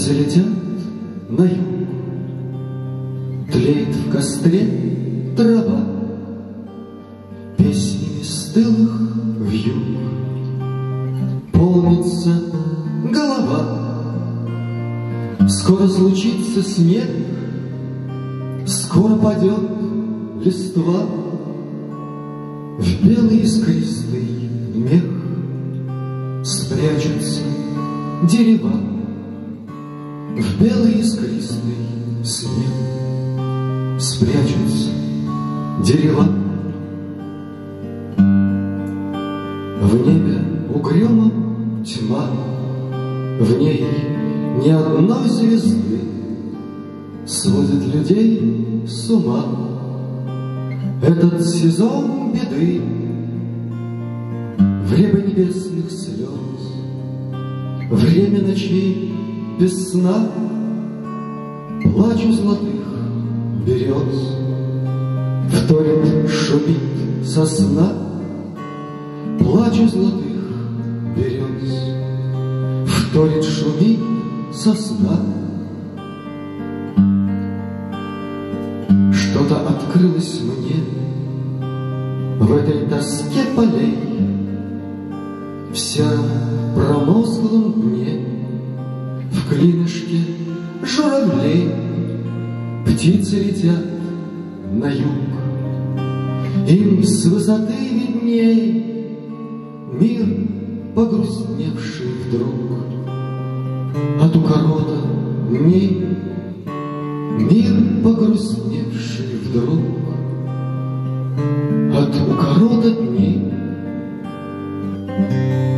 Птицы летят на юг, Тлеет в костре трава, Песнями стылых юг. Полнится голова. Скоро случится снег, Скоро падет листва. В белый искристый мех Спрячутся дерева В белый искристый снег Спрячутся дерева. В небе угрюма тьма В ней ни одной звезды. Сводит людей с ума Этот сезон беды. Время небесных слез Время ночей без сна Плачу золотых берез. Вторит шумит сосна Плачу золотых берез. Вторит шумит сосна. Что-то открылось мне В этой тоске полей В сером промозглом дне клинышки журавлей, Птицы летят на юг. Им с высоты видней Мир, погрустневший вдруг. От укорота дней Мир, погрустневший вдруг. От укорота дней Thank you.